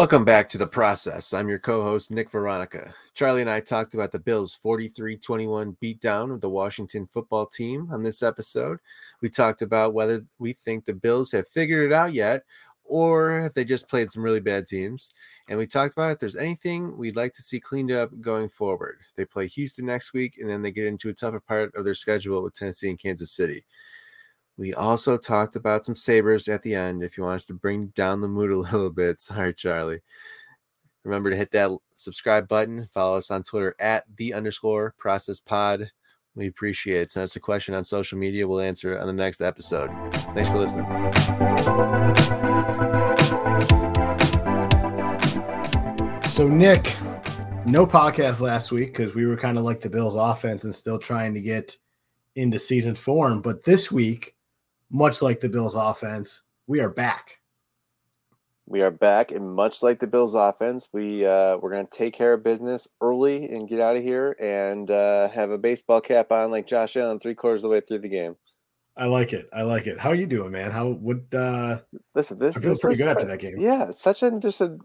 Welcome back to the process. I'm your co-host Nick Veronica. Charlie and I talked about the Bills' 43-21 beatdown of the Washington football team on this episode. We talked about whether we think the Bills have figured it out yet or if they just played some really bad teams. And we talked about if there's anything we'd like to see cleaned up going forward. They play Houston next week and then they get into a tougher part of their schedule with Tennessee and Kansas City. We also talked about some Sabres at the end if you want us to bring down the mood a little bit. Sorry, Charlie. Remember to hit that subscribe button. Follow us on Twitter at the underscore process pod. We appreciate it. Send us a question on social media. We'll answer it on the next episode. Thanks for listening. So, Nick, no podcast last week because we were kind of like the Bills offense and still trying to get into season form. But this week, much like the Bills offense, we are back. We are back, and much like the Bills offense, we uh, we're gonna take care of business early and get out of here and uh, have a baseball cap on like Josh Allen three quarters of the way through the game. I like it. I like it. How are you doing, man? How would uh listen? This I feel this pretty good after that game. Yeah, such a just a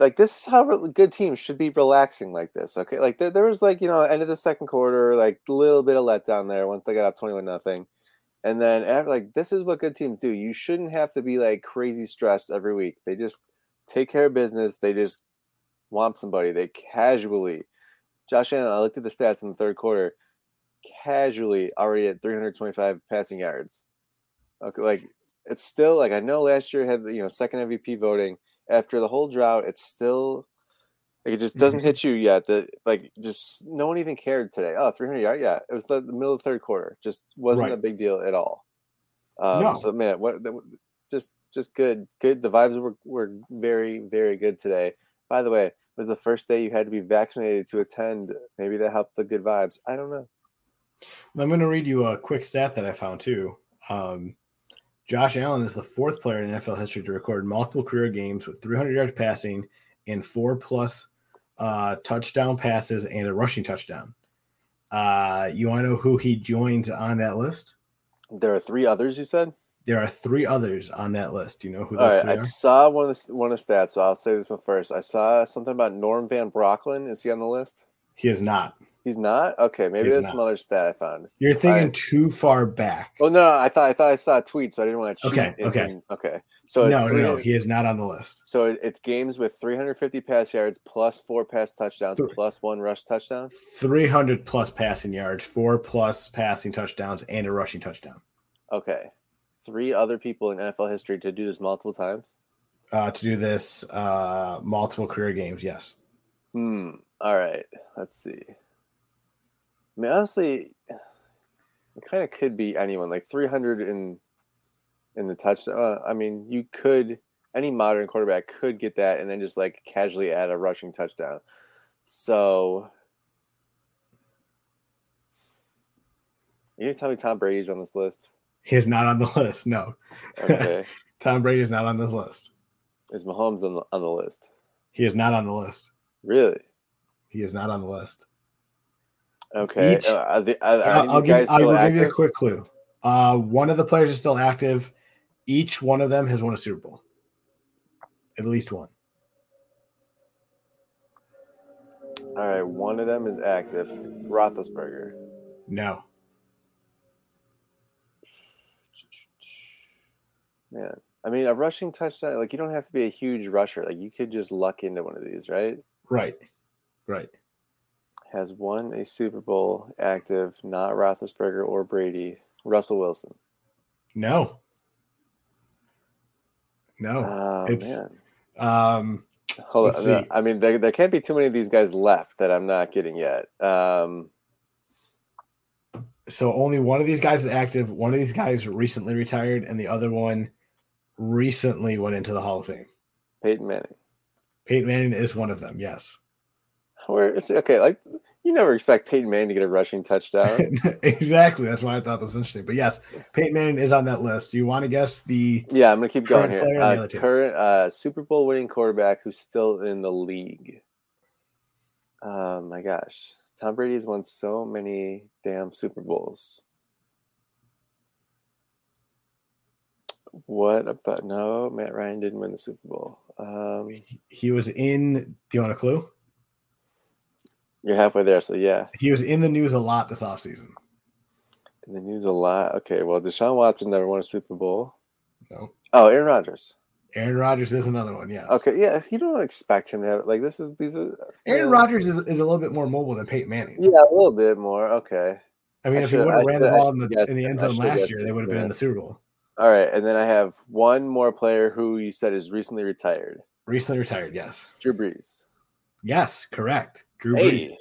like this is how good teams should be relaxing like this. Okay, like there, there was like you know end of the second quarter, like a little bit of letdown there once they got up twenty one nothing and then after, like this is what good teams do. You shouldn't have to be like crazy stressed every week. They just take care of business. They just womp somebody. They casually. Josh Allen, I looked at the stats in the third quarter. Casually already at 325 passing yards. Okay, like it's still like I know last year had you know second MVP voting. After the whole drought, it's still like it just doesn't hit you yet. That like just no one even cared today. Oh, 300 yards. Yeah, it was the, the middle of the third quarter. Just wasn't Right. a big deal at all. Um, No. So man, what just just good. Good. The vibes were were very very good today. By the way, it was the first day you had to be vaccinated to attend. Maybe that helped the good vibes. I don't know. I'm going to read you a quick stat that I found too. Um, Josh Allen is the fourth player in NFL history to record multiple career games with 300 yards passing and four plus uh, touchdown passes and a rushing touchdown. Uh, you want to know who he joins on that list? There are three others. You said. There are three others on that list. You know who All those right, I are? saw one of the one of the stats, so I'll say this one first. I saw something about Norm Van Brocklin. Is he on the list? He is not. He's not. Okay, maybe He's there's not. some other stat I found. You're thinking right. too far back. Oh no, I thought I thought I saw a tweet, so I didn't want to. Okay, okay. okay. So it's no, no, no, he is not on the list. So it's games with 350 pass yards plus four pass touchdowns Three. plus one rush touchdown. 300 plus passing yards, four plus passing touchdowns, and a rushing touchdown. Okay, three other people in NFL history to do this multiple times. uh, to do this uh, multiple career games. Yes. Hmm. All right. Let's see. I mean, honestly, it kind of could be anyone. Like 300 in in the touchdown. Uh, I mean, you could any modern quarterback could get that, and then just like casually add a rushing touchdown. So, you gonna tell me Tom Brady's on this list? He is not on the list. No. Okay. Tom Brady is not on this list. Is Mahomes on the on the list? He is not on the list. Really? He is not on the list. Okay. Each- Uh, the, are, are I'll, any I'll of you guys give, I'll give you a quick clue. Uh, one of the players is still active. Each one of them has won a Super Bowl. At least one. All right. One of them is active. Roethlisberger. No. Man, I mean, a rushing touchdown, like you don't have to be a huge rusher. Like you could just luck into one of these, right? Right. Right. Has won a Super Bowl active, not Roethlisberger or Brady. Russell Wilson. No. No. Oh it's- man, Um, hold on. no. I mean, there, there can't be too many of these guys left that I'm not getting yet. Um, so only one of these guys is active. One of these guys recently retired, and the other one recently went into the Hall of Fame. Peyton Manning. Peyton Manning is one of them. Yes. Where is okay? Like you never expect Peyton Manning to get a rushing touchdown. exactly. That's why I thought that was interesting. But yes, Peyton Manning is on that list. Do you want to guess the? Yeah, I'm gonna keep going here. Uh, current uh, Super Bowl winning quarterback who's still in the league. Oh my gosh, Tom Brady has won so many damn Super Bowls. What about no? Matt Ryan didn't win the Super Bowl. Um, He was in. Do you want a clue? You're halfway there, so yeah. He was in the news a lot this offseason. In the news a lot. Okay, well, Deshaun Watson never won a Super Bowl. No. Oh, Aaron Rodgers. Aaron Rodgers is another one. Yes. Okay, yeah. You don't expect him to have like this is these are Aaron yeah. Rodgers is, is a little bit more mobile than Peyton Manning. Yeah, a little bit more. Okay. I mean, I if he would have ran the ball in the, in the end zone last year, they would have been in the Super Bowl. All right, and then I have one more player who you said is recently retired. Recently retired. Yes. Drew Brees. Yes. Correct. Drew Brees. Hey,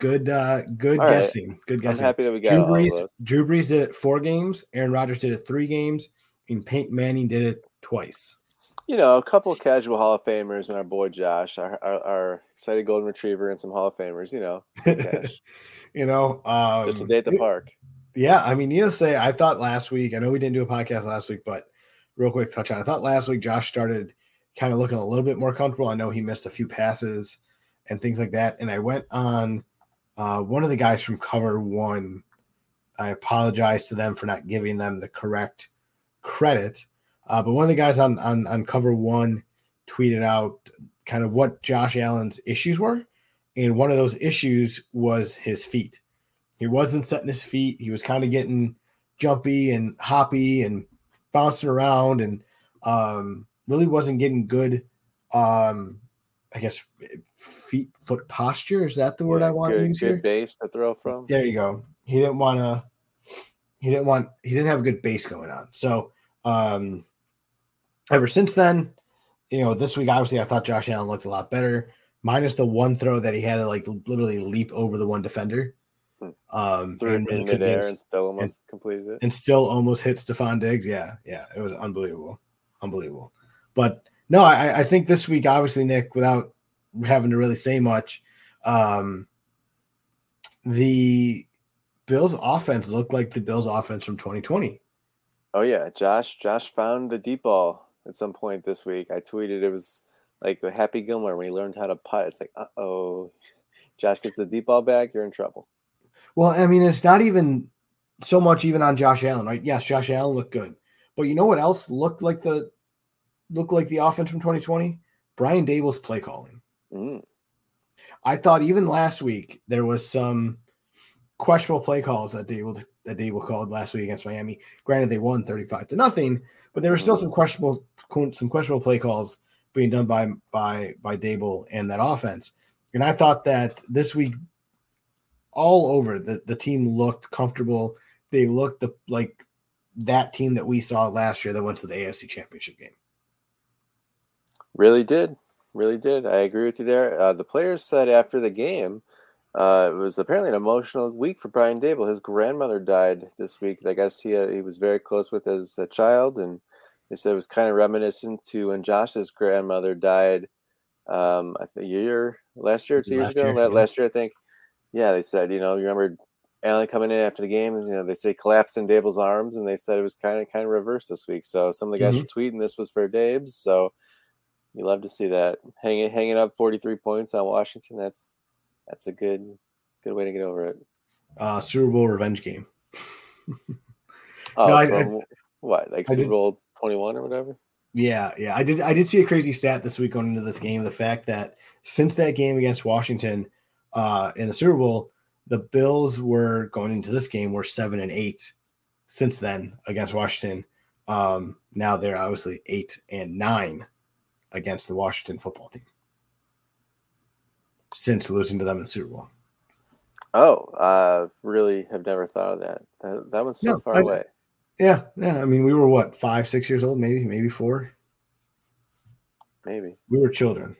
Good. Uh, good All right. guessing. Good I'm guessing. happy that we got Drew Brees. Drew Brees did it four games. Aaron Rodgers did it three games, and Peyton Manning did it twice. You know, a couple of casual Hall of Famers and our boy Josh, our, our, our excited golden retriever, and some Hall of Famers. You know, you know, um, just a day at the park. Yeah, I mean, needless to say, I thought last week. I know we didn't do a podcast last week, but real quick touch on. I thought last week Josh started kind of looking a little bit more comfortable. I know he missed a few passes and things like that, and I went on uh, one of the guys from Cover One. I apologize to them for not giving them the correct credit, uh, but one of the guys on on on Cover One tweeted out kind of what Josh Allen's issues were, and one of those issues was his feet he wasn't setting his feet. He was kind of getting jumpy and hoppy and bouncing around and um, really wasn't getting good, um, I guess, feet, foot posture. Is that the word Yeah, I want good, to use good here? base to throw from. There you go. He didn't want to, he didn't want, he didn't have a good base going on. So, um, ever since then, you know, this week, obviously, I thought Josh Allen looked a lot better, minus the one throw that he had to like literally leap over the one defender. Hmm. Um, Threw and really midair and still almost completed it. and still almost hit Stefon Diggs. Yeah, yeah, it was unbelievable, unbelievable. But no, I, I think this week, obviously, Nick, without having to really say much, um, the Bills' offense looked like the Bills' offense from 2020. Oh yeah, Josh. Josh found the deep ball at some point this week. I tweeted it was like a Happy Gilmore when he learned how to putt. It's like, uh oh, Josh gets the deep ball back, you're in trouble. Well, I mean, it's not even so much even on Josh Allen, right? Yes, Josh Allen looked good, but you know what else looked like the looked like the offense from 2020? Brian Daboll's play calling. Mm. I thought even last week there was some questionable play calls that Daboll that Daboll called last week against Miami. Granted, they won 35 to nothing, but there were still some questionable some questionable play calls being done by by by Daboll and that offense. And I thought that this week, all over the the team looked comfortable. They looked the, like that team that we saw last year that went to the AFC Championship game. Really did, really did. I agree with you there. Uh, the players said after the game, uh, it was apparently an emotional week for Brian Daboll. His grandmother died this week. I guess he had, he was very close with as a child, and they said it was kind of reminiscent to when Josh's grandmother died. Um, I think a year last year, two years ago, year, yeah. last year I think. Yeah, they said you know you remember Allen coming in after the game, you know they say collapsed in Daboll's arms, and they said it was kind of kind of reversed this week. So some of the guys Mhm. were tweeting this was for Dave's. So you love to see that hanging hanging up 43 points on Washington. That's that's a good good way to get over it. Uh, Super Bowl revenge game. Oh, No, I- from what like I Super did- Bowl 21 or whatever. Yeah, yeah. I did I did see a crazy stat this week going into this game. The fact that since that game against Washington uh in the Super Bowl, the Bills were going into this game were seven and eight since then against Washington. Um now they're obviously eight and nine against the Washington football team. Since losing to them in the Super Bowl. Oh, uh, really have never thought of that. That, that one's so No, far I- away. Yeah, yeah. I mean, we were what, five, six years old, maybe, maybe four. Maybe. We were children.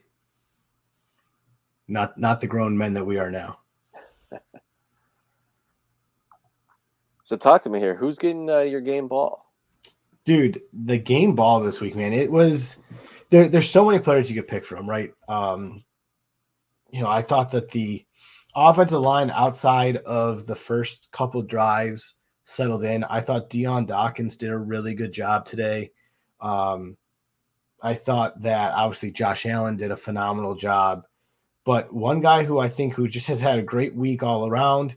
Not not the grown men that we are now. So talk to me here. Who's getting uh, your game ball? dude the game ball this week man it was there there's so many players you could pick from right? Um you know i thought that the offensive line outside of the first couple drives settled in. I thought Dion dawkins did a really good job today. Um i thought that obviously josh allen did a phenomenal job but one guy who i think who just has had a great week all around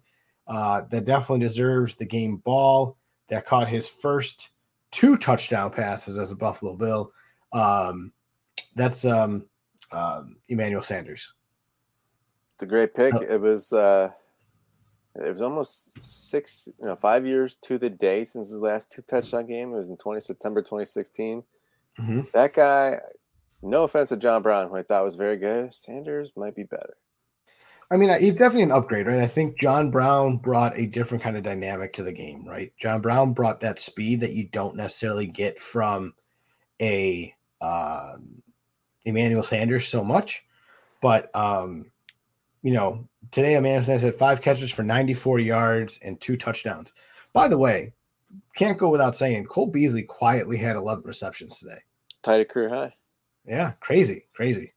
uh that definitely deserves the game ball that caught his first two touchdown passes as a Buffalo Bill um, that's um, um, Emmanuel Sanders. It's a great pick. It was uh, it was almost six, you know, five years to the day since his last two touchdown game. It was in 20 September 2016. Mm-hmm. That guy, no offense to John Brown, who I thought was very good. Sanders might be better. I mean, he's definitely an upgrade, right? I think John Brown brought a different kind of dynamic to the game, right? John Brown brought that speed that you don't necessarily get from a um, Emmanuel Sanders so much, but um, you know, today Emmanuel Sanders had five catches for 94 yards and two touchdowns. By the way, can't go without saying Cole Beasley quietly had 11 receptions today. Tied a career high. Yeah, crazy, crazy.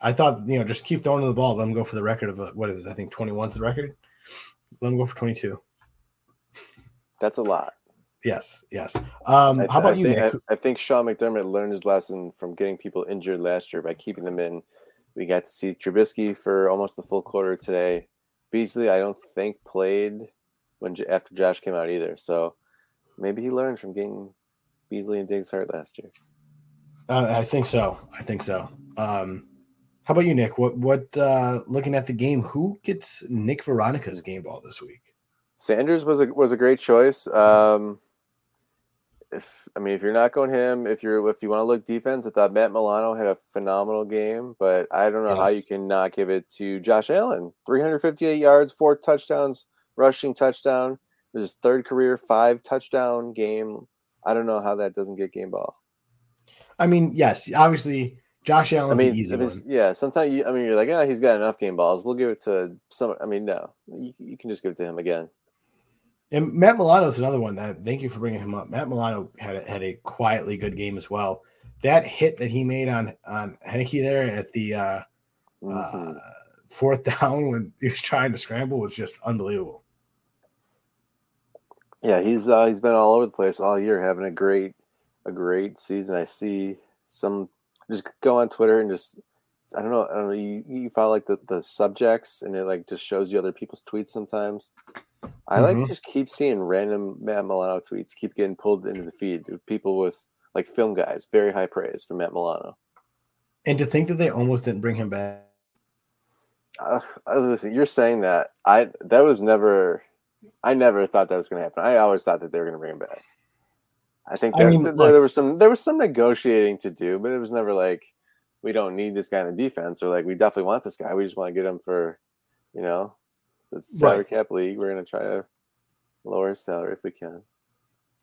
I thought, you know, just keep throwing the ball. Let him go for the record of what is it? I think 21 the record. Let him go for 22. That's a lot. Yes, yes. Um, I, how about I you? Think, I, I, think Sean McDermott learned his lesson from getting people injured last year by keeping them in we got to see Trubisky for almost the full quarter today. Beasley, I don't think played when after Josh came out either. So maybe he learned from getting Beasley and Diggs hurt last year. Uh, I think so. I think so. Um, how about you, Nick? What what uh, looking at the game? Who gets Nick Veronica's game ball this week? Sanders was a was a great choice. Um, if I mean if you're not going him, if you're if you want to look defense, I thought Matt Milano had a phenomenal game, but I don't know yes. how you can not give it to Josh Allen. 358 yards, four touchdowns, rushing touchdown. It was his third career five touchdown game. I don't know how that doesn't get game ball. I mean, yes, obviously Josh Allen's I mean, easy one. Yeah, sometimes you, I mean, you're like, oh, he's got enough game balls. We'll give it to some. I mean, no, you, you can just give it to him again. And Matt Milano is another one that thank you for bringing him up. Matt Milano had a, had a quietly good game as well. That hit that he made on on Heinicke there at the uh, mm-hmm. uh, fourth down when he was trying to scramble was just unbelievable. Yeah, he's uh, he's been all over the place all year, having a great a great season. I see some just go on Twitter and just I don't know I don't know you, you follow like the, the subjects and it like just shows you other people's tweets sometimes. I mm-hmm. like just keep seeing random Matt Milano tweets keep getting pulled into the feed. People with like film guys, very high praise for Matt Milano. And to think that they almost didn't bring him back. Uh, listen, you're saying that I that was never. I never thought that was going to happen. I always thought that they were going to bring him back. I think there, I mean, there, there was some there was some negotiating to do, but it was never like we don't need this guy in the defense or like we definitely want this guy. We just want to get him for, you know, the salary right. cap league. We're gonna try to lower salary if we can.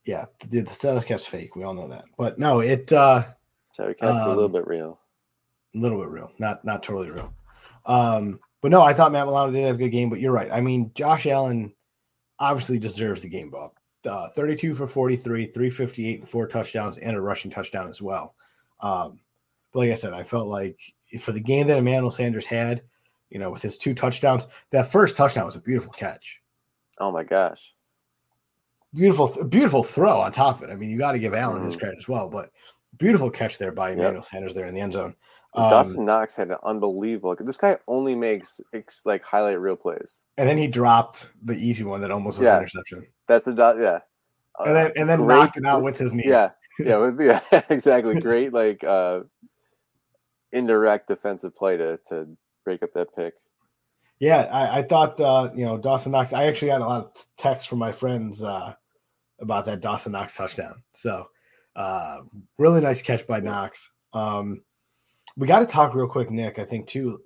Yeah, the, the salary cap's fake. We all know that. But no, it uh salary cap's um, a little um, bit real. A little bit real, not not totally real. Um, but no, I thought Matt Milano did have a good game. But you're right. I mean, Josh Allen obviously deserves the game ball. Uh, 32 for 43, 358, and four touchdowns, and a rushing touchdown as well. Um, but like I said, I felt like for the game that Emmanuel Sanders had, you know, with his two touchdowns. That first touchdown was a beautiful catch. Oh my gosh. Beautiful, beautiful throw on top of it. I mean, you got to give Allen mm. his credit as well, but beautiful catch there by Emmanuel yep. Sanders there in the end zone. Um, Dawson Knox had an unbelievable. This guy only makes like highlight reel plays. And then he dropped the easy one that almost was yeah. an interception. That's a yeah. And then and then Great. knocked it out with his knee. Yeah, yeah, with, yeah, exactly. Great, like uh indirect defensive play to to break up that pick. Yeah, I, I thought uh, you know Dawson Knox. I actually got a lot of texts from my friends uh, about that Dawson Knox touchdown. So uh, really nice catch by Knox. Um, we got to talk real quick, Nick. I think too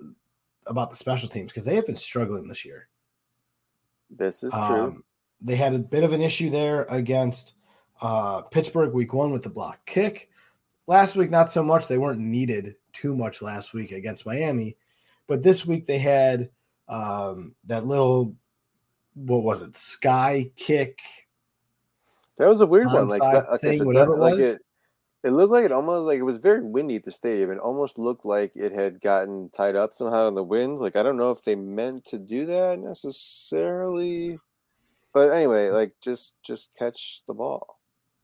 about the special teams because they have been struggling this year. This is um, true. They had a bit of an issue there against uh, Pittsburgh week one with the block kick. Last week, not so much. They weren't needed too much last week against Miami. But this week they had um, that little, what was it, sky kick? That was a weird one, like that, thing, it, whatever it was. Like it, it looked like it almost like it was very windy at the stadium. It almost looked like it had gotten tied up somehow in the wind. Like I don't know if they meant to do that necessarily, but anyway, like just just catch the ball.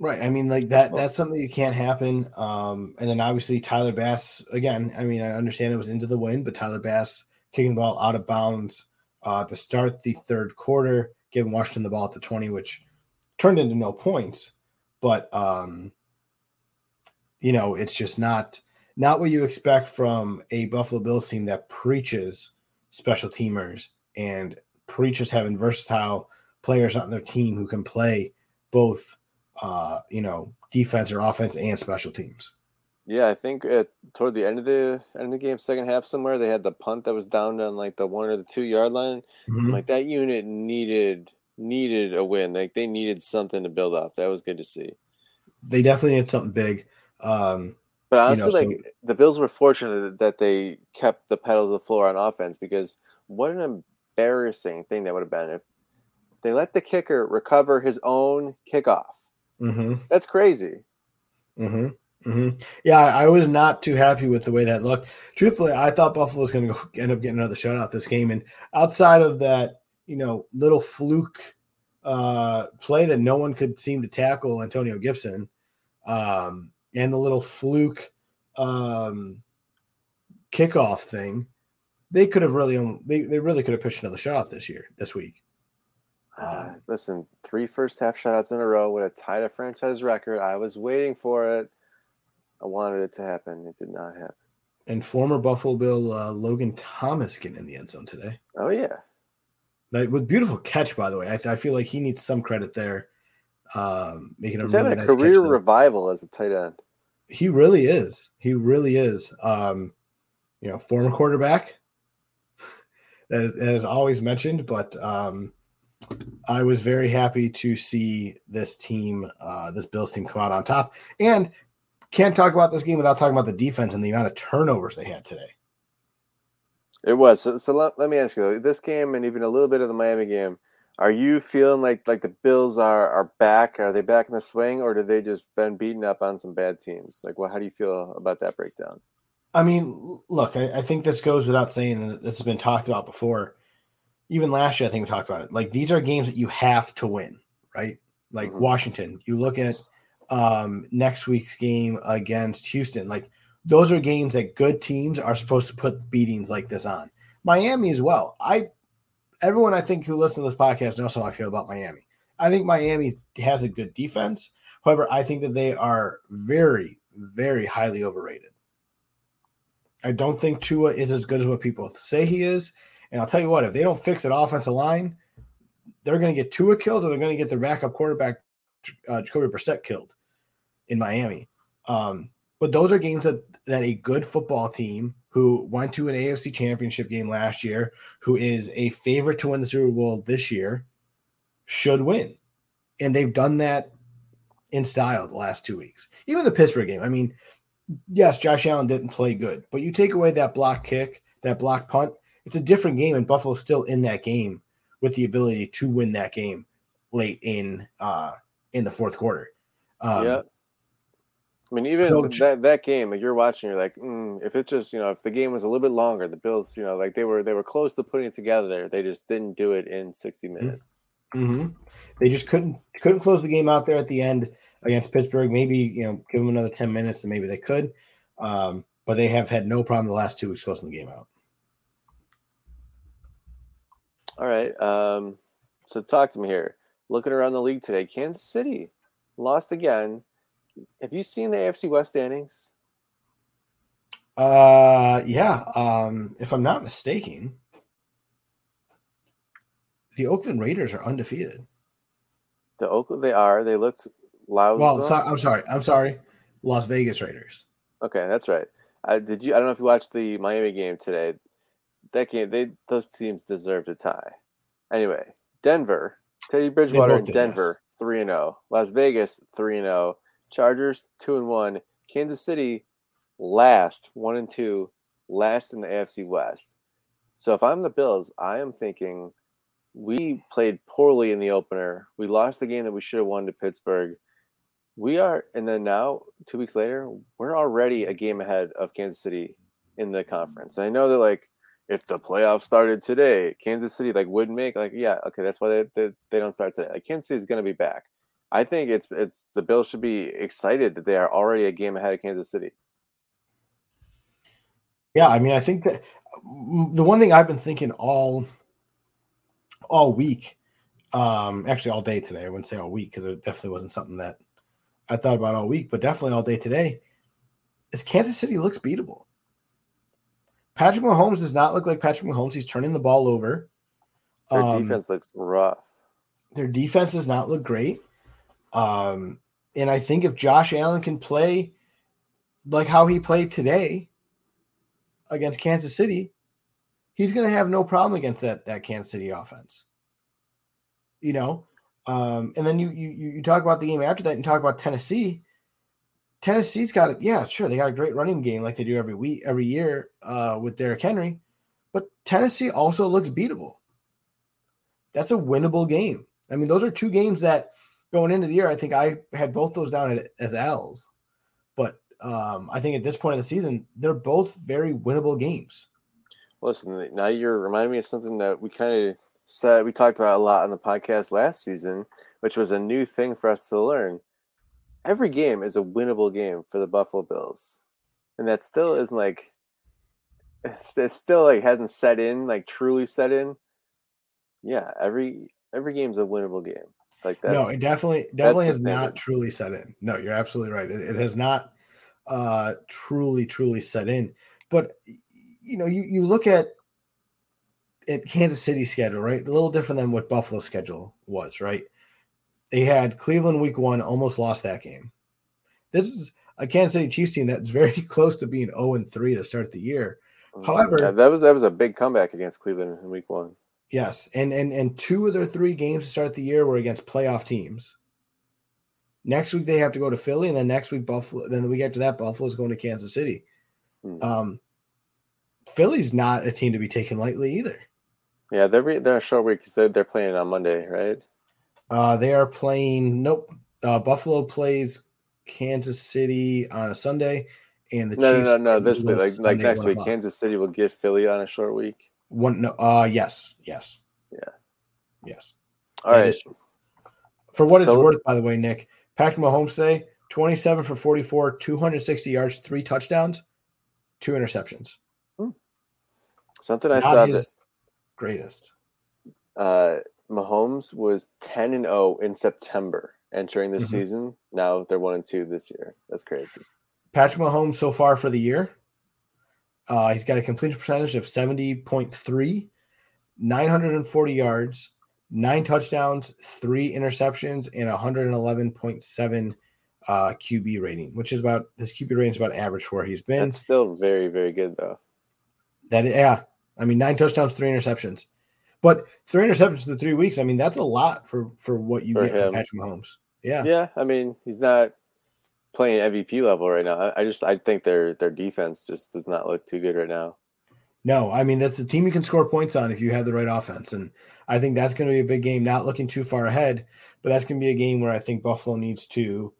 Right. I mean, like that, that's something you can't happen. Um, and then obviously Tyler Bass, again, I mean, I understand it was into the wind, but Tyler Bass kicking the ball out of bounds uh, to start the third quarter, giving Washington the ball at the 20, which turned into no points. But, um, you know, it's just not, not what you expect from a Buffalo Bills team that preaches special teamers and preaches having versatile players on their team who can play both, uh, you know, defense or offense and special teams. Yeah, I think at, toward the end of the end of the game, second half somewhere, they had the punt that was down on like the one or the two yard line. Mm-hmm. Like that unit needed needed a win. Like they needed something to build off. That was good to see. They definitely need something big. Um, but honestly, you know, like so, the Bills were fortunate that they kept the pedal to the floor on offense because what an embarrassing thing that would have been if they let the kicker recover his own kickoff. Mm-hmm. That's crazy. Mm-hmm. Mm-hmm. Yeah, I was not too happy with the way that looked. Truthfully, I thought Buffalo was going to end up getting another shutout this game, and outside of that, you know, little fluke uh, play that no one could seem to tackle Antonio Gibson, um, and the little fluke um, kickoff thing, they could have really they, they really could have pitched another shutout this year this week. Uh, listen, three first half shutouts in a row would have tied a franchise record. I was waiting for it. I wanted it to happen. It did not happen. And former Buffalo Bill uh, Logan Thomas getting in the end zone today. Oh yeah, now, with beautiful catch by the way. I, I, feel like he needs some credit there. Um, making He's a really a nice career revival as a tight end. He really is. He really is. Um, you know, former quarterback that, that is always mentioned, but um, I was very happy to see this team, uh, this Bills team, come out on top. And can't talk about this game without talking about the defense and the amount of turnovers they had today. It was. So, so let, let me ask you this game and even a little bit of the Miami game. Are you feeling like like the Bills are are back? Are they back in the swing, or did they just been beaten up on some bad teams? Like, well, How do you feel about that breakdown? I mean, look, I, I think this goes without saying that this has been talked about before. Even last year, I think we talked about it. Like these are games that you have to win, right? Like mm-hmm. Washington, you look at um, next week's game against Houston. Like those are games that good teams are supposed to put beatings like this on. Miami as well. I everyone I think who listens to this podcast knows how I feel about Miami. I think Miami has a good defense. However, I think that they are very, very highly overrated. I don't think Tua is as good as what people say he is. And I'll tell you what, if they don't fix that offensive line, they're going to get Tua killed or they're going to get their backup quarterback, uh, Jacoby Brissett, killed in Miami. Um, but those are games that, that a good football team who went to an AFC championship game last year, who is a favorite to win the Super Bowl this year, should win. And they've done that in style the last two weeks. Even the Pittsburgh game. I mean, yes, Josh Allen didn't play good, but you take away that block kick, that block punt, it's a different game, and Buffalo's still in that game with the ability to win that game late in uh in the fourth quarter. Um, yeah. I mean, even so, that that game, like you're watching, you're like, mm, if it's just you know, if the game was a little bit longer, the Bills, you know, like they were they were close to putting it together. There, they just didn't do it in 60 mm-hmm. minutes. Mm-hmm. They just couldn't couldn't close the game out there at the end against Pittsburgh. Maybe you know, give them another 10 minutes, and maybe they could. Um, but they have had no problem the last two weeks closing the game out. All right. Um, so talk to me here. Looking around the league today, Kansas City lost again. Have you seen the AFC West standings? Uh, yeah. Um, if I'm not mistaken, the Oakland Raiders are undefeated. The Oakland, they are. They looked loud. Well, so, I'm sorry. I'm sorry. Las Vegas Raiders. Okay, that's right. Uh, did you? I don't know if you watched the Miami game today that game, they those teams deserved a tie. Anyway, Denver, Teddy Bridgewater in Denver, three and zero. Oh. Las Vegas, three and zero. Oh. Chargers, two and one. Kansas City, last, one and two, last in the AFC West. So if I'm the Bills, I am thinking we played poorly in the opener. We lost the game that we should have won to Pittsburgh. We are, and then now, two weeks later, we're already a game ahead of Kansas City in the conference. And I know that like if the playoffs started today, Kansas City like wouldn't make like yeah okay that's why they they, they don't start today. Like Kansas City is going to be back. I think it's it's the Bills should be excited that they are already a game ahead of Kansas City. Yeah, I mean I think that the one thing I've been thinking all all week, um, actually all day today. I wouldn't say all week because it definitely wasn't something that I thought about all week, but definitely all day today is Kansas City looks beatable. Patrick Mahomes does not look like Patrick Mahomes. He's turning the ball over. Their um, defense looks rough. Their defense does not look great. Um, and I think if Josh Allen can play like how he played today against Kansas City, he's going to have no problem against that that Kansas City offense. You know, um, and then you you you talk about the game after that and talk about Tennessee. Tennessee's got it. Yeah, sure, they got a great running game like they do every week, every year uh, with Derrick Henry. But Tennessee also looks beatable. That's a winnable game. I mean, those are two games that going into the year, I think I had both those down as L's. But um, I think at this point of the season, they're both very winnable games. Listen, now you're reminding me of something that we kind of said we talked about a lot on the podcast last season, which was a new thing for us to learn every game is a winnable game for the Buffalo Bills, and that still isn't like it still like hasn't set in like truly set in. Yeah, every every game's a winnable game. Like that. No, it definitely definitely has not truly set in. No, you're absolutely right. It, it has not uh truly truly set in. But you know, you you look at at Kansas City schedule, right? A little different than what Buffalo schedule was, right? They had Cleveland week one, almost lost that game. This is a Kansas City Chiefs team that's very close to being 0 and 3 to start the year. Mm, However, yeah, that was that was a big comeback against Cleveland in week one. Yes. And and and two of their three games to start the year were against playoff teams. Next week they have to go to Philly, and then next week Buffalo. Then the week after that, Buffalo's going to Kansas City. Hmm. Um, Philly's not a team to be taken lightly either. Yeah, they're they're a short week because they're they're playing on Monday, right? Uh, they are playing. Nope. Uh, Buffalo plays Kansas City on a Sunday, and the no, Chiefs no, no, no. This week, like, like next week, Kansas City will get Philly on a short week. One, no, uh, yes, yes, yeah, yes. All right. Is, for what it's so, worth, by the way, Nick, Patrick Mahomes today, twenty-seven for forty-four, two hundred sixty yards, three touchdowns, two interceptions. Hmm. Something I Not saw that greatest. Uh, Mahomes was 10 and 0 in September entering the mm-hmm. season. Now they're 1 and 2 this year. That's crazy. Patrick Mahomes so far for the year, uh, he's got a completion percentage of 70.3, 940 yards, nine touchdowns, three interceptions, and 111.7 uh, QB rating, which is about his QB rating is about average for where he's been. That's still very, very good though. That yeah, I mean nine touchdowns, three interceptions. But three interceptions in three weeks, I mean, that's a lot for for what you for get him. from Patrick Mahomes. Yeah. Yeah. I mean, he's not playing MVP level right now. I just I think their their defense just does not look too good right now. No, I mean that's the team you can score points on if you have the right offense, and I think that's going to be a big game. Not looking too far ahead, but that's going to be a game where I think Buffalo needs to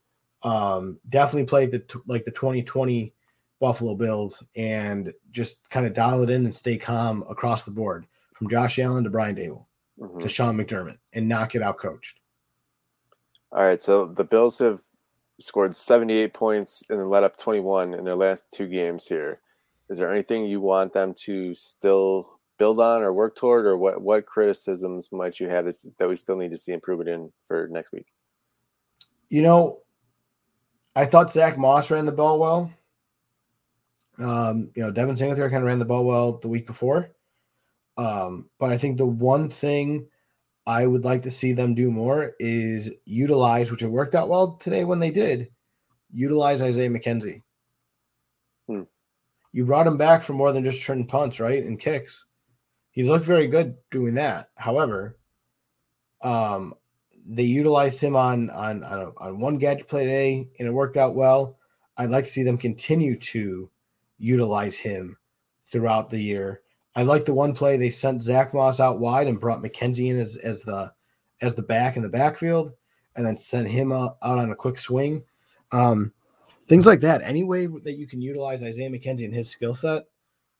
um, definitely play the like the 2020 Buffalo Bills and just kind of dial it in and stay calm across the board from Josh Allen to Brian Daboll mm-hmm. to Sean McDermott and not get out coached. All right, so the Bills have scored 78 points and then let up 21 in their last two games here. Is there anything you want them to still build on or work toward, or what what criticisms might you have that, that we still need to see improvement in for next week? You know, I thought Zach Moss ran the ball well. Um, you know, Devin Singletary kind of ran the ball well the week before. Um, but I think the one thing I would like to see them do more is utilize, which it worked out well today when they did, utilize Isaiah McKenzie. Hmm. You brought him back for more than just turning punts, right? And kicks. He's looked very good doing that. However, um, they utilized him on on on, on one gadget play today, and it worked out well. I'd like to see them continue to utilize him throughout the year I like the one play they sent Zach Moss out wide and brought McKenzie in as, as the as the back in the backfield, and then sent him out, out on a quick swing. Um, things like that. Any way that you can utilize Isaiah McKenzie and his skill set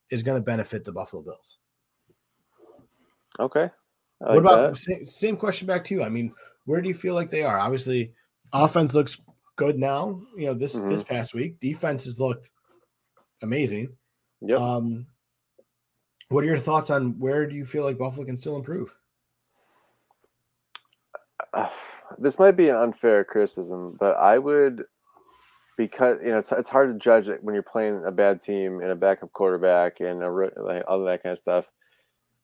is going to benefit the Buffalo Bills. Okay. Like what about same, same question back to you? I mean, where do you feel like they are? Obviously, offense looks good now. You know, this mm-hmm. this past week, defense has looked amazing. Yep. Um, what are your thoughts on where do you feel like Buffalo can still improve? Uh, this might be an unfair criticism, but I would because you know it's, it's hard to judge it when you're playing a bad team and a backup quarterback and a like all that kind of stuff.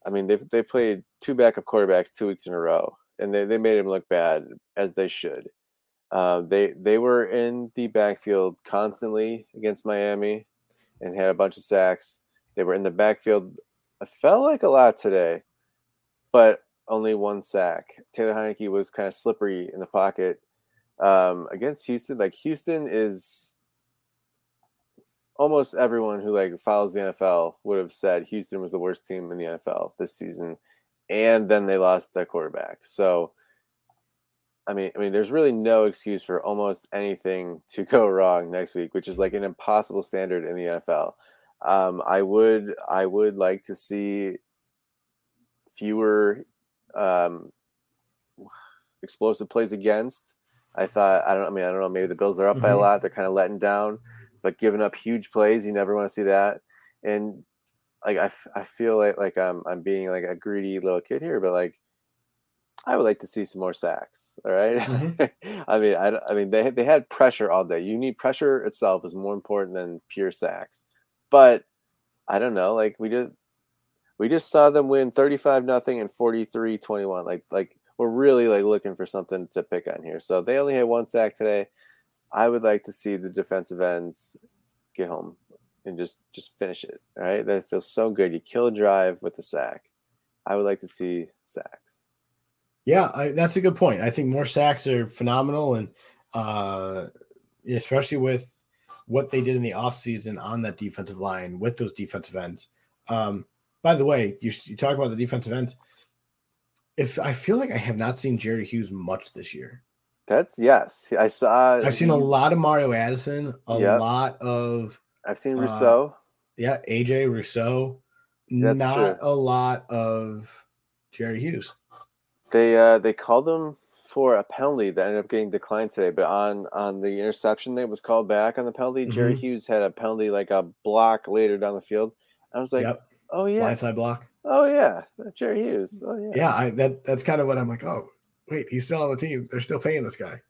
I mean, they they played two backup quarterbacks two weeks in a row, and they, they made him look bad as they should. Uh, they they were in the backfield constantly against Miami, and had a bunch of sacks. They were in the backfield. I felt like a lot today, but only one sack. Taylor Heinicke was kind of slippery in the pocket um, against Houston. Like Houston is almost everyone who like follows the NFL would have said Houston was the worst team in the NFL this season, and then they lost their quarterback. So, I mean, I mean, there's really no excuse for almost anything to go wrong next week, which is like an impossible standard in the NFL. Um, I would, I would like to see fewer um, explosive plays against. I thought I don't. I mean, I don't know. Maybe the Bills are up mm-hmm. by a mm-hmm. lot. They're kind of letting down, but giving up huge plays, you never want to see that. And like I, I feel like like I'm I'm being like a greedy little kid here, but like I would like to see some more sacks. All right? mm-hmm. I mean, I, I mean they they had pressure all day. You need pressure itself is more important than pure sacks. But I don't know. Like we just we just saw them win 35 nothing and 43 21. Like like we're really like looking for something to pick on here. So they only had one sack today. I would like to see the defensive ends get home and just just finish it. All right, that feels so good. You kill a drive with a sack. I would like to see sacks. Yeah, I, that's a good point. I think more sacks are phenomenal, and uh, especially with what they did in the offseason on that defensive line with those defensive ends. Um, by the way, you, you talk about the defensive ends if I feel like I have not seen Jerry Hughes much this year. That's yes. I saw. I've seen a lot of Mario Addison, a yep. lot of. I've seen uh, Rousseau. Uh, yeah, AJ Rousseau. That's not true. a lot of Jerry Hughes. They uh they called him for a penalty that ended up getting declined today, but on on the interception that was called back on the penalty, mm-hmm. Jerry Hughes had a penalty like a block later down the field. I was like, yep. oh yeah, blindside block. Oh yeah, Jerry Hughes. Oh yeah. Yeah, I, that that's kind of what I'm like. Oh wait, he's still on the team. They're still paying this guy.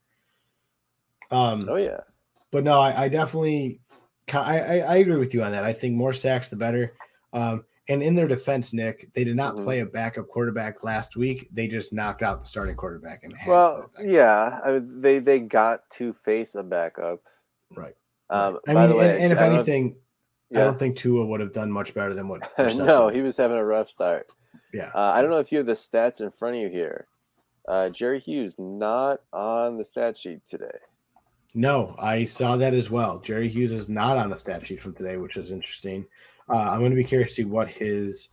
Um. Oh yeah. But no, I, I definitely, I, I, I agree with you on that. I think more sacks the better. Um. And in their defense, Nick, they did not mm-hmm. play a backup quarterback last week. They just knocked out the starting quarterback. And well, yeah, I mean, they they got to face a backup. Right. Um, I mean, way, and, and if anything, yeah. I don't think Tua would have done much better than what. no, he was having a rough start. Yeah. Uh, I don't know if you have the stats in front of you here. Uh, Jerry Hughes not on the stat sheet today. No, I saw that as well. Jerry Hughes is not on the stat sheet from today, which is interesting. Uh, I'm going to be curious to see what his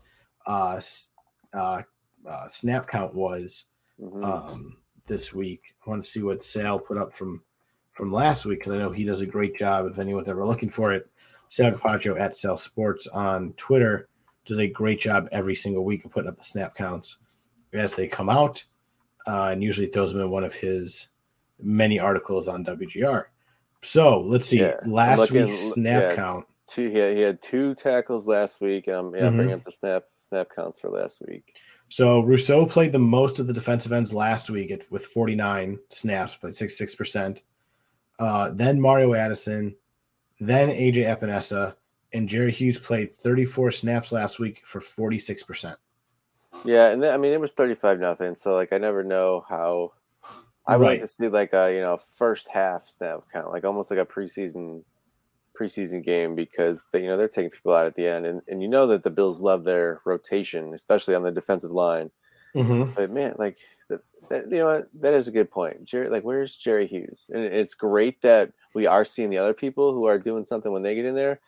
uh, uh, uh, snap count was mm-hmm. um, this week. I want to see what Sal put up from from last week because I know he does a great job. If anyone's ever looking for it, Sal Capaccio at Sal Sports on Twitter does a great job every single week of putting up the snap counts as they come out, uh, and usually throws them in one of his many articles on WGR. So let's see. Yeah, last looking, week's snap yeah, count. Two, he, had, he had two tackles last week. And I'm yeah, mm-hmm. bringing up the snap snap counts for last week. So Rousseau played the most of the defensive ends last week at, with 49 snaps, played 66%. Uh, then Mario Addison, then AJ Epenesa, and Jerry Hughes played 34 snaps last week for 46%. Yeah, and then, I mean it was 35 nothing, so like I never know how I would right. like to see like a you know first half snaps kind of like almost like a preseason preseason game because they you know they're taking people out at the end and, and you know that the Bills love their rotation, especially on the defensive line. Mm-hmm. But man, like that, that, you know that is a good point. Jerry, like where's Jerry Hughes? And it's great that we are seeing the other people who are doing something when they get in there.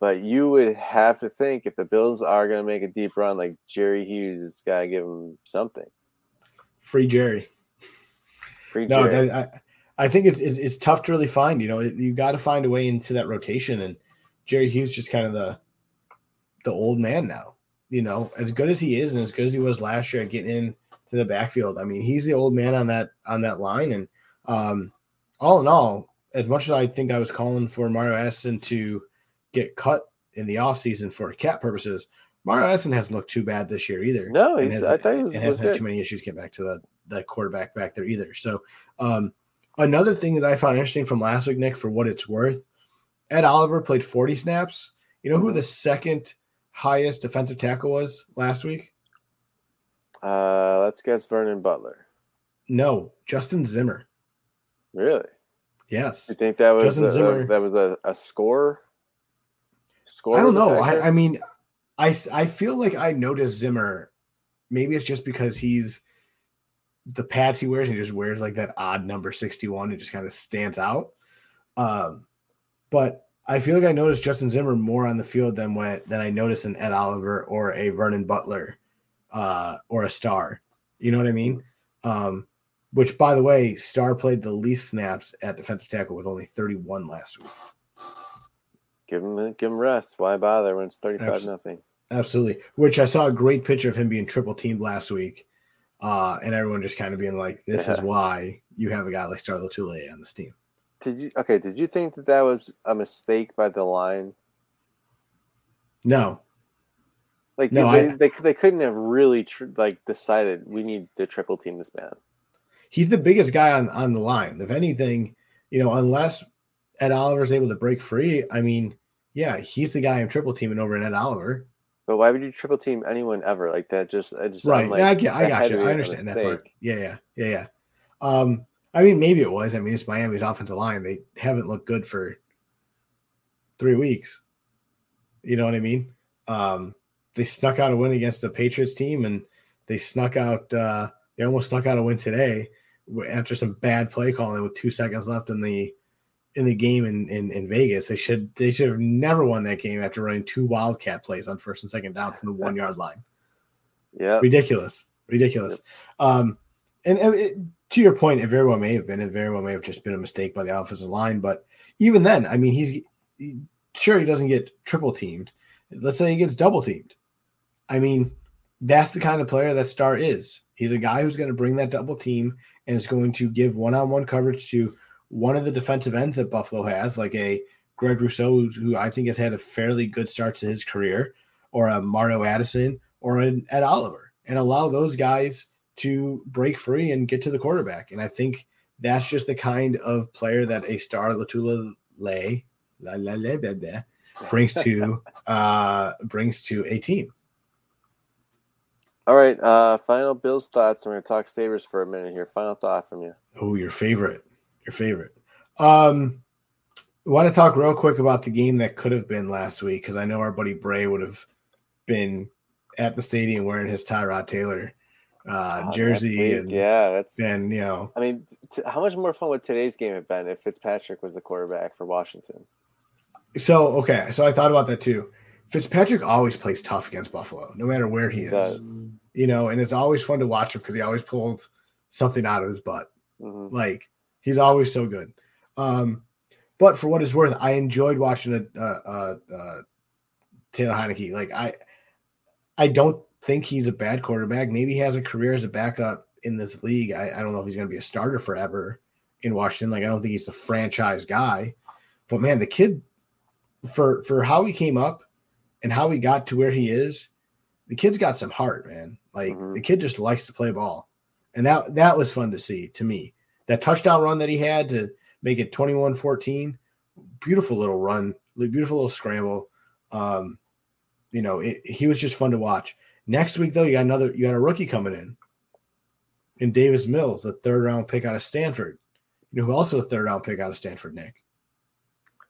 But you would have to think if the Bills are going to make a deep run, like Jerry Hughes has got to give them something. Free Jerry. Free no, Jerry. I, I think it's, it's tough to really find. You know, you got to find a way into that rotation, and Jerry Hughes just kind of the the old man now. You know, as good as he is, and as good as he was last year at getting in to the backfield. I mean, he's the old man on that on that line, and um, all in all, as much as I think I was calling for Mario Addison to get cut in the offseason for cap purposes, Mario Addison hasn't looked too bad this year either. No, he's, I thought he was, and hasn't had too many issues get back to the, the quarterback back there either. So, um, Another thing that I found interesting from last week, Nick, for what it's worth, Ed Oliver played 40 snaps. You know who the second highest defensive tackle was last week? Uh, let's guess Vernon Butler. No, Justin Zimmer. Really? Yes. You think that was Justin a, Zimmer- a- that was a, a score? Score? I don't know. I, I mean, I I feel like I noticed Zimmer. Maybe it's just because he's the pads he wears. He just wears like that odd number sixty one. It just kind of stands out. Um, but I feel like I noticed Justin Zimmer more on the field than when than I noticed an Ed Oliver or a Vernon Butler, uh, or a Star. You know what I mean? Um, which, by the way, Star played the least snaps at defensive tackle with only thirty one last week. give him give him rest. Why bother when it's thirty five Abs- nothing? Absolutely. Which I saw a great picture of him being triple teamed last week. Uh, and everyone just kind of being like, this is why you have a guy like Star Lotulelei on this team. Did you okay? Did you think that that was a mistake by the line? No, Like No, they, I- they they couldn't have really tr- like decided we need to triple team this man. he's the biggest guy on, on the line. If anything, you know, unless Ed Oliver's able to break free, I mean, yeah, he's the guy I'm triple teaming over in Ed Oliver. But why would you triple team anyone ever like that? Just I just Right. Like, yeah, I get, I got you. I understand that part. Yeah, yeah, yeah, yeah. Um, I mean, maybe it was. I mean, it's Miami's offensive line. They haven't looked good for three weeks. You know what I mean? Um, they snuck out a win against the Patriots team, and they snuck out. Uh, they almost snuck out a win today after some bad play calling with two seconds left in the in the game in, in, in Vegas. They should they should have never won that game after running two wildcat plays on first and second down from the one yard line Yeah, ridiculous, ridiculous. Um, and, and it, to your point, it very well may have been. It very well may have just been a mistake by the offensive line. But even then, I mean, he's he, sure he doesn't get triple teamed. Let's say he gets double teamed. I mean, that's the kind of player that Star is. He's a guy who's going to bring that double team and is going to give one-on-one coverage to one of the defensive ends that Buffalo has, like a Greg Rousseau, who I think has had a fairly good start to his career, or a Mario Addison, or an Ed Oliver, and allow those guys to break free and get to the quarterback. And I think that's just the kind of player that a star Latula Lay la, la, la, blah, blah, brings to uh brings to a team. All right. Uh, final Bills thoughts. We're gonna talk Sabres for a minute here. Final thought from you. Oh, your favorite. Your favorite. Um I want to talk real quick about the game that could have been last week because I know our buddy Bray would have been at the stadium wearing his Tyrod Taylor uh, Oh, jersey and yeah, that's. and you know I mean, t- how much more fun would today's game have been if Fitzpatrick was the quarterback for Washington? So okay, so I thought about that too. Fitzpatrick always plays tough against Buffalo, no matter where he He is. does. You know, and it's always fun to watch him because he always pulls something out of his butt. Mhm. Like he's always so good. Um, but for what it's worth, I enjoyed watching a, uh, uh, uh, Taylor Heinicke. Like I, I don't think he's a bad quarterback. Maybe he has a career as a backup in this league. I, I don't know if he's going to be a starter forever in Washington. Like I don't think he's a franchise guy. But man, the kid, for for how he came up and how he got to where he is, the kid's got some heart, man. Like Mhm. the kid just likes to play ball, and that that was fun to see to me. That touchdown run that he had to make it 21-14, beautiful little run, beautiful little scramble. Um, you know, it, he was just fun to watch. Next week though, you got another you got a rookie coming in. In Davis Mills, the third round pick out of Stanford. You know who also a third round pick out of Stanford, Nick?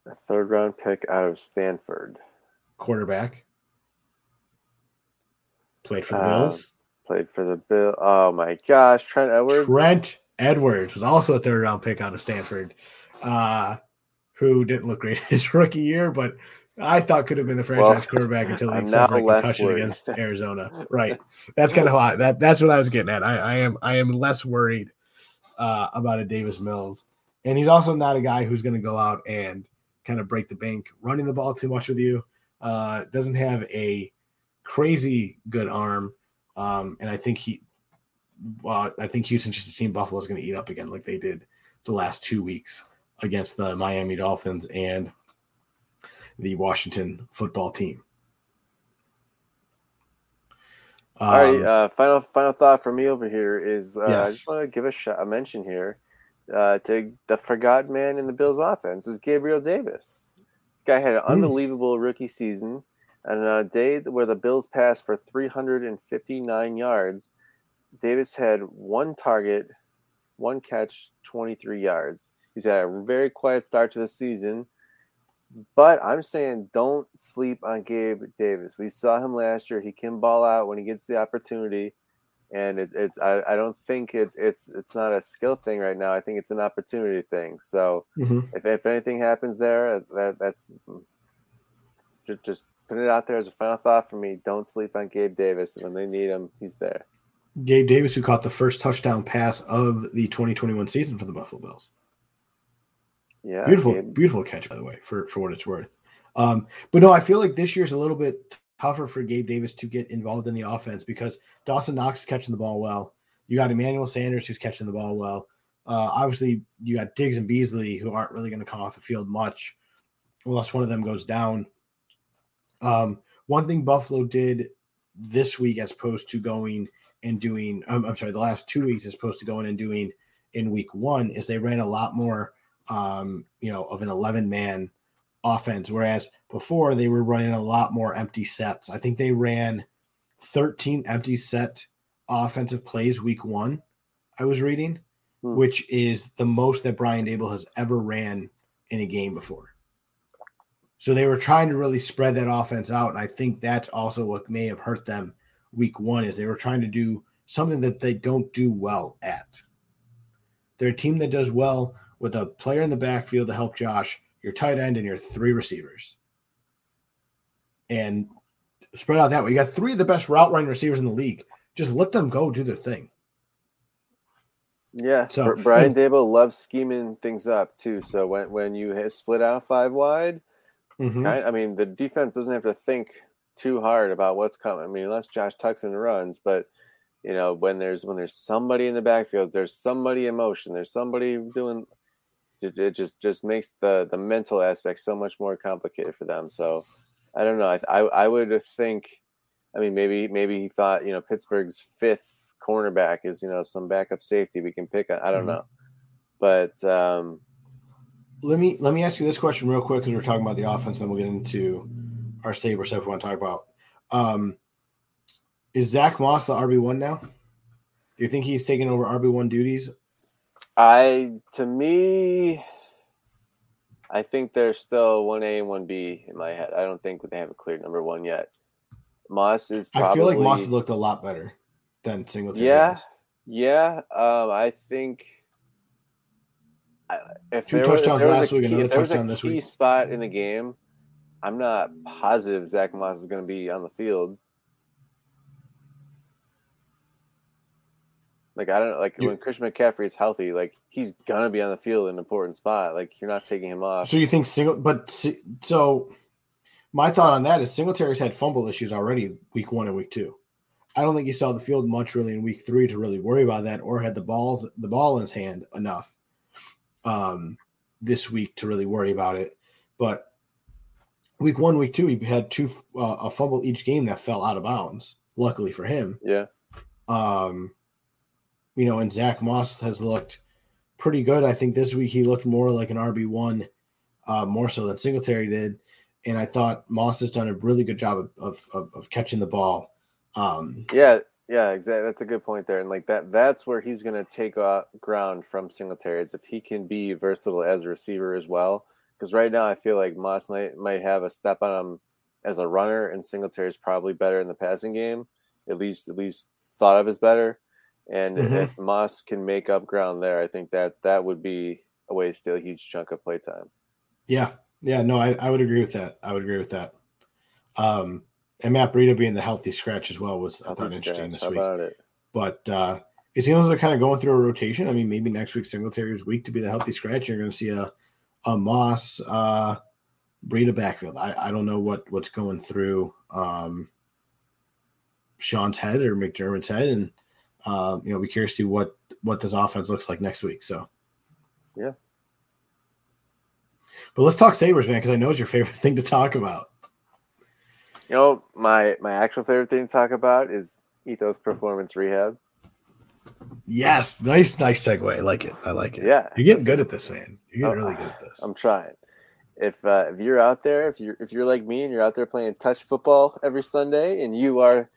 A third round pick out of Stanford. Quarterback. Played for the Um, Bills. Played for the Bill. Oh my gosh, Trent Edwards. Trent Edwards was also a third round pick out of Stanford, uh, who didn't look great his rookie year, but I thought could have been the franchise Well, quarterback until he suffered a concussion worried. against Arizona. Right. That's kind of how I, that that's what I was getting at. I, I am I am less worried uh, about a Davis Mills, and he's also not a guy who's going to go out and kind of break the bank running the ball too much with you. Uh, doesn't have a crazy good arm, um, and I think he well, I think Houston's just a team Buffalo is going to eat up again, like they did the last two weeks against the Miami Dolphins and the Washington football team. All right. Um, Uh, final final thought for me over here is uh, I just want to give a, a mention here uh, to the forgotten man in the Bills offense is Gabriel Davis. This guy had an mm. unbelievable rookie season. And on a day where the Bills passed for 359 yards, Davis had one target, one catch, 23 yards. He's had a very quiet start to the season. But I'm saying don't sleep on Gabe Davis. We saw him last year. He can ball out when he gets the opportunity and it, it's I, I don't think it, it's it's not a skill thing right now. I think it's an opportunity thing. So mm-hmm. if, if anything happens there, that that's just just put it out there as a final thought for me. Don't sleep on Gabe Davis. When they need him, he's there. Gabe Davis, who caught the first touchdown pass of the 2021 season for the Buffalo Bills. Yeah, beautiful, Gabe. beautiful catch by the way, for for what it's worth. Um, but no, I feel like this year's a little bit tougher for Gabe Davis to get involved in the offense because Dawson Knox is catching the ball well. You got Emmanuel Sanders who's catching the ball well. Uh, obviously, you got Diggs and Beasley who aren't really going to come off the field much unless one of them goes down. Um, one thing Buffalo did this week as opposed to going and doing, um, I'm sorry, the last two weeks as opposed to going and doing in week one is they ran a lot more, um, you know, of an 11 man offense. Whereas before they were running a lot more empty sets. I think they ran 13 empty set offensive plays week one. I was reading, hmm. which is the most that Brian Daboll has ever ran in a game before. So they were trying to really spread that offense out, and I think that's also what may have hurt them week one is they were trying to do something that they don't do well at. They're a team that does well with a player in the backfield to help Josh your tight end, and your three receivers. And spread out that way. You got three of the best route running receivers in the league. Just let them go do their thing. Yeah. So Brian Daboll loves scheming things up too. So when when you split out five wide, mm-hmm. I, I, mean the defense doesn't have to think too hard about what's coming. I mean, unless Josh Tuxen runs, but you know when there's when there's somebody in the backfield, there's somebody in motion, there's somebody doing it just just makes the the mental aspect so much more complicated for them. So I don't know. I I, I would think. I mean, maybe maybe he thought you know Pittsburgh's fifth cornerback is you know some backup safety we can pick. On. I don't mm-hmm. know, but um, let me let me ask you this question real quick because we're talking about the offense, then we'll get into our stable stuff we want to talk about. Um, is Zach Moss the RB one now? Do you think he's taking over RB one duties I to me, I think there's still one A and one B in my head. I don't think they have a clear number one yet. Moss is. Probably, I feel like Moss looked a lot better than Singletary. Yeah, yeah. Um, I think if two touchdowns was, last week, key, another touchdown this week. Spot in the game. I'm not positive Zach Moss is going to be on the field. Like I don't like you, when Christian McCaffrey is healthy, like he's gonna be on the field in an important spot. Like you're not taking him off. So you think single? But so my thought on that is Singletary's had fumble issues already week one and week two. I don't think he saw the field much really in week three to really worry about that, or had the balls the ball in his hand enough um, this week to really worry about it. But week one, week two, he had two uh, a fumble each game that fell out of bounds. Luckily for him, yeah. Um, you know, and Zach Moss has looked pretty good. I think this week he looked more like an RB one, uh, more so than Singletary did. And I thought Moss has done a really good job of of, of catching the ball. Um, yeah, yeah, exactly. That's a good point there. And like that, that's where he's going to take uh, ground from Singletary is if he can be versatile as a receiver as well. Because right now I feel like Moss might might have a step on him as a runner, and Singletary is probably better in the passing game. At least, at least thought of as better. And mm-hmm. if Moss can make up ground there, I think that that would be a way to steal a huge chunk of playtime. Yeah, yeah, no, I, I would agree with that. I would agree with that. Um, and Matt Breida being the healthy scratch as well was I thought interesting this How week. But uh, it seems like they're kind of going through a rotation. I mean, maybe next week Singletary's week to be the healthy scratch. You're going to see a a Moss uh, Breida backfield. I, I don't know what what's going through um, Sean's head or McDermott's head, and um, you know, be curious to see what what this offense looks like next week. So, yeah. But let's talk Sabres, man, because I know it's your favorite thing to talk about. You know, my my actual favorite thing to talk about is Ethos Performance Rehab. Yes, nice, nice segue. I like it. I like it. Yeah, you're getting good at this, man. You're getting Oh, really good at this. I'm trying. If uh, if you're out there, if you're if you're like me and you're out there playing touch football every Sunday, and you are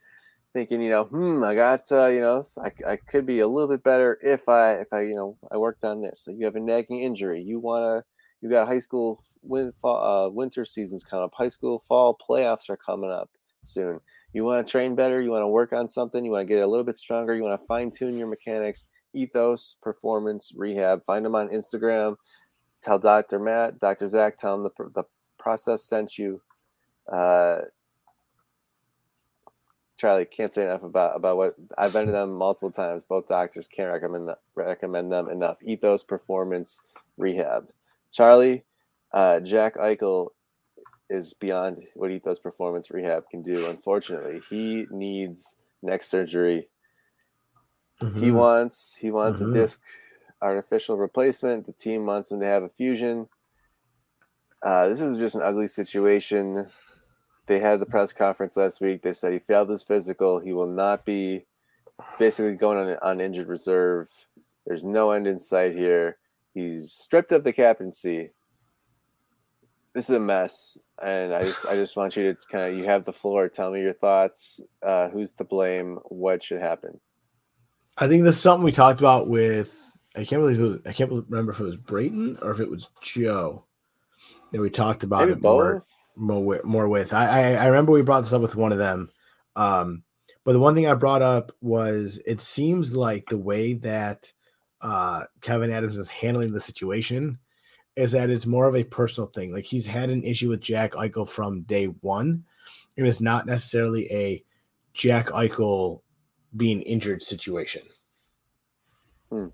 thinking, you know, hmm, I got, uh, you know, I, I could be a little bit better if I if I you know I worked on this. So you have a nagging injury. You wanna you got high school win, fall, uh, winter seasons coming up. High school fall playoffs are coming up soon. You want to train better. You want to work on something. You want to get a little bit stronger. You want to fine tune your mechanics. Ethos Performance Rehab. Find them on Instagram. Tell Dr. Matt, Dr. Zach, tell them the, the process sent you. Uh, Charlie can't say enough about about what I've been to them multiple times. Both doctors can't recommend recommend them enough. Ethos Performance Rehab. Charlie, uh, Jack Eichel is beyond what Ethos Performance Rehab can do. Unfortunately, he needs neck surgery. He Mhm. wants he wants Mhm. a disc artificial replacement. The team wants him to have a fusion. Uh, this is just an ugly situation. They had the press conference last week. They said he failed his physical. He will not be basically going on on injured reserve. There's no end in sight here. He's stripped of the captaincy. This is a mess, and I just I just want you to kind of you have the floor. Tell me your thoughts. Uh, who's to blame? What should happen? I think this is something we talked about with. I can't believe was, I can't remember if it was Brayton or if it was Joe. That we talked about Maybe it more. both. more with, more with. I, I I remember we brought this up with one of them. Um, but the one thing I brought up was it seems like the way that uh, Kevyn Adams is handling the situation is that it's more of a personal thing. Like he's had an issue with Jack Eichel from day one, and it's not necessarily a Jack Eichel being injured situation. Hmm.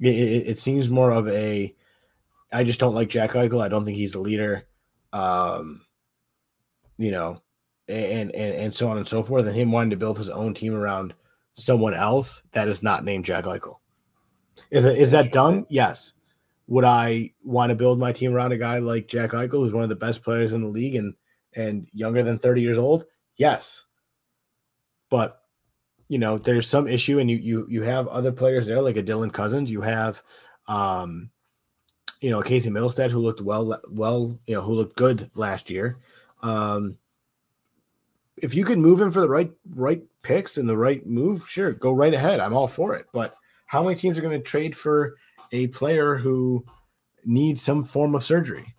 It, it, it seems more of a I just don't like Jack Eichel. I don't think he's a leader um, you know, and and and so on and so forth, and him wanting to build his own team around someone else that is not named Jack Eichel. Is it, is that done? Yes. Would I want to build my team around a guy like Jack Eichel, who's one of the best players in the league and and younger than thirty years old? Yes. But you know, there's some issue, and you you you have other players there like a Dylan Cozens. You have um you know, Casey Mittelstadt, who looked well, well, you know, who looked good last year. Um, if you could move him for the right right picks and the right move, sure, go right ahead. I'm all for it. But how many teams are going to trade for a player who needs some form of surgery?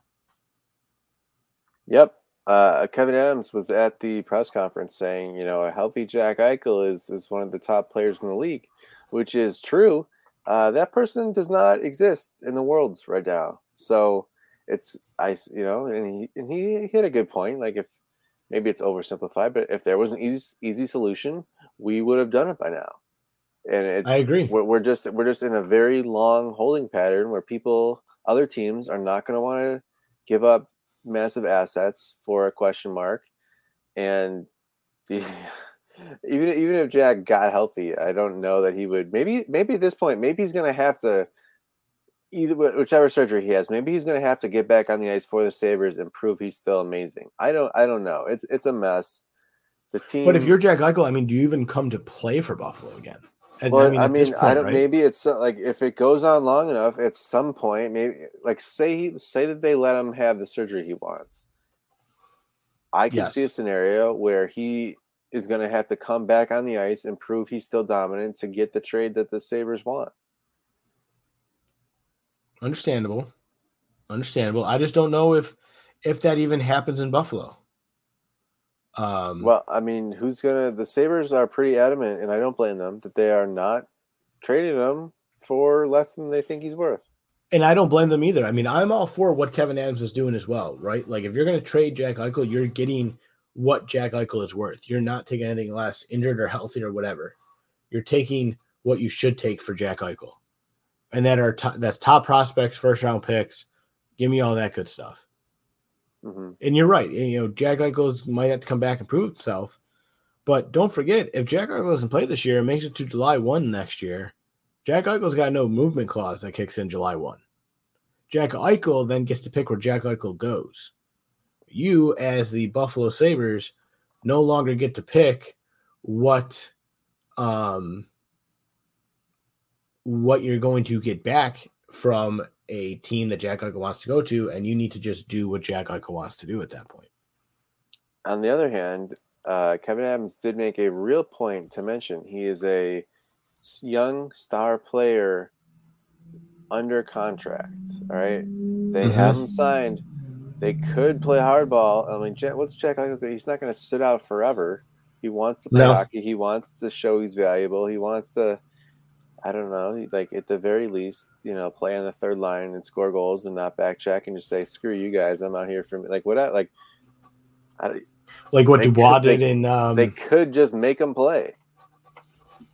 Yep. Uh, Kevyn Adams was at the press conference saying, you know, a healthy Jack Eichel is is one of the top players in the league, which is true. Uh, that person does not exist in the world right now. So it's I, you know, and he and he hit a good point. Like if maybe it's oversimplified, but if there was an easy easy solution, we would have done it by now. And it, I agree. we're, we're just we're just in a very long holding pattern where people other teams are not going to want to give up massive assets for a question mark and the, even even if Jack got healthy I don't know that he would maybe maybe at this point maybe he's going to have to either whichever surgery he has maybe he's going to have to get back on the ice for the Sabres and prove he's still amazing I don't I don't know it's it's a mess the team But if you're Jack Eichel, I mean, do you even come to play for Buffalo again? At- Well, I at mean, this I, don't. right? Maybe it's uh, like if it goes on long enough, at some point, maybe like say say that they let him have the surgery he wants. I can see a scenario where he is going to have to come back on the ice and prove he's still dominant to get the trade that the Sabres want. Understandable. Understandable. I just don't know if if that even happens in Buffalo. Um Well, I mean, who's gonna? The Sabres are pretty adamant, and I don't blame them that they are not trading him for less than they think he's worth. and I don't blame them either. I mean, I'm all for what Kevyn Adams is doing as well, right? Like if you're gonna trade Jack Eichel, you're getting what Jack Eichel is worth. You're not taking anything less, injured or healthy or whatever. You're taking what you should take for Jack Eichel. And that are to- that's top prospects, first round picks. Give me all that good stuff. Hmm And you're right. You know, Jack Eichel might have to come back and prove himself. But don't forget, if Jack Eichel doesn't play this year and makes it to July 1 next year, Jack Eichel's got no movement clause that kicks in July 1. Jack Eichel then gets to pick where Jack Eichel goes. You, as the Buffalo Sabres, no longer get to pick what um what you're going to get back from a team that Jack Eichel wants to go to, and you need to just do what Jack Eichel wants to do at that point. On the other hand, uh, Kevyn Adams did make a real point to mention he is a young star player under contract. All right, they mm-hmm. have him signed. They could play hardball. I mean, what's Jack Eichel? He's not going to sit out forever. He wants to play no. hockey. He wants to show he's valuable. He wants to I don't know, like at the very least, you know, play on the third line and score goals and not back check and just say, "Screw you guys, I'm out here for me." Like what? Like, I, like what Dubois did in. Um, they could just make him play.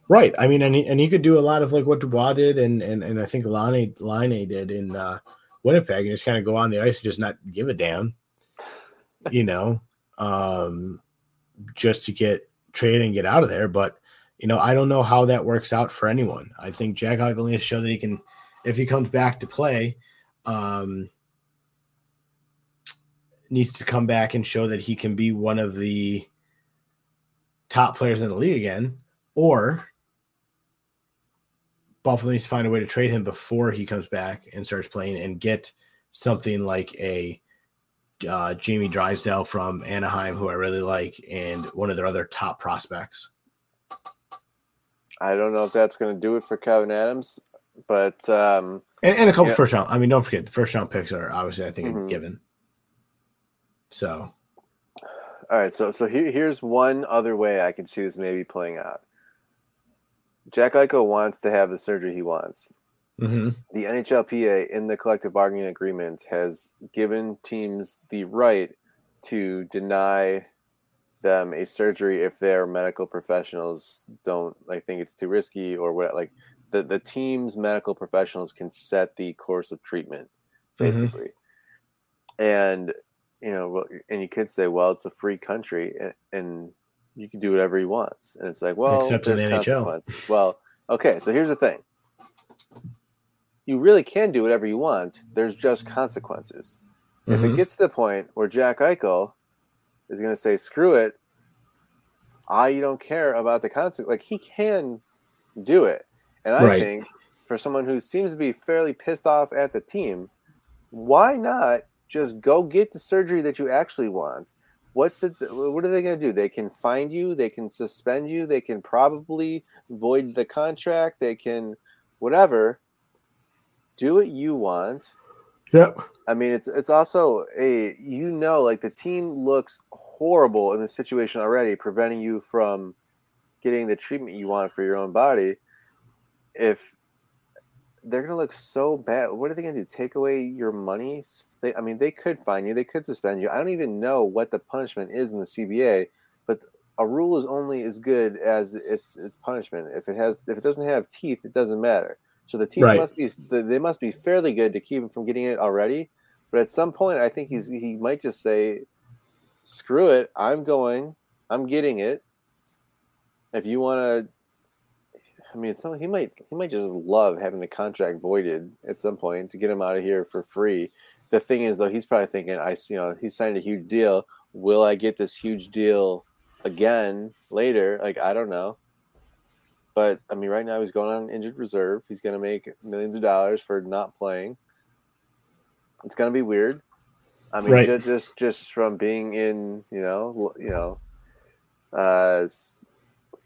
Right. I mean, and he, and he could do a lot of like what Dubois did, and and, and I think Laine Laine did in uh, Winnipeg, and just kind of go on the ice and just not give a damn, you know, um, just to get traded and get out of there. But you know, I don't know how that works out for anyone. I think Jack Eichel show that he can, if he comes back to play, um, needs to come back and show that he can be one of the top players in the league again, or Buffalo needs to find a way to trade him before he comes back and starts playing and get something like a uh, Jamie Drysdale from Anaheim, who I really like, and one of their other top prospects. I don't know if that's going to do it for Kevyn Adams, but um, and, and a couple yeah. first round. I mean, don't forget the first round picks are obviously I think mm-hmm. given. So, all right. So so here, here's one other way I can see this maybe playing out. Jack Eichel wants to have the surgery he wants. Mm-hmm. The NHLPA in the collective bargaining agreement has given teams the right to deny them a surgery if their medical professionals don't like think it's too risky or what like the, the team's medical professionals can set the course of treatment mm-hmm. basically mm-hmm. and you know and you could say well it's a free country and, and you can do whatever he wants and it's like well except in the NHL. well okay so here's the thing you really can do whatever you want there's just consequences mm-hmm. if it mm-hmm. gets to the point where Jack Eichel is going to say, screw it. I don't care about the consequence. Like he can do it. And I right. think for someone who seems to be fairly pissed off at the team, why not just go get the surgery that you actually want? What's the what are they going to do? They can find you, they can suspend you, they can probably void the contract, they can whatever. Do what you want Yep. I mean, it's it's also a you know like the team looks horrible in this situation already, preventing you from getting the treatment you want for your own body. If they're gonna look so bad, what are they gonna do? Take away your money? They, I mean, they could fine you, they could suspend you. I don't even know what the punishment is in the CBA, but a rule is only as good as its its punishment. If it has, if it doesn't have teeth, it doesn't matter. So the team right. must be they must be fairly good to keep him from getting it already. But at some point, I think he's he might just say, "Screw it, I'm going, I'm getting it." If you want to, I mean, he might he might just love having the contract voided at some point to get him out of here for free. The thing is, though, he's probably thinking, "I you know he signed a huge deal. Will I get this huge deal again later? Like I don't know." But I mean, right now he's going on injured reserve. He's going to make millions of dollars for not playing. It's going to be weird. I mean, right. just, just just from being in, you know, you know, uh,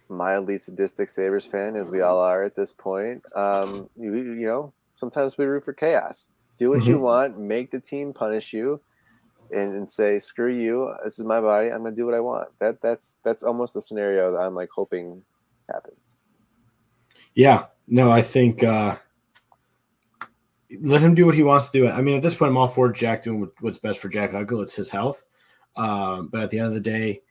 mildly sadistic Sabres fan as we all are at this point. Um, you, you know, sometimes we root for chaos. Do what mm-hmm. you want. Make the team punish you, and, and say, "Screw you! This is my body. I'm going to do what I want." That that's that's almost the scenario that I'm like hoping happens. Yeah, no, I think uh, let him do what he wants to do. I mean, at this point, I'm all for Jack doing what's best for Jack Eichel. It's his health. Um, but at the end of the day,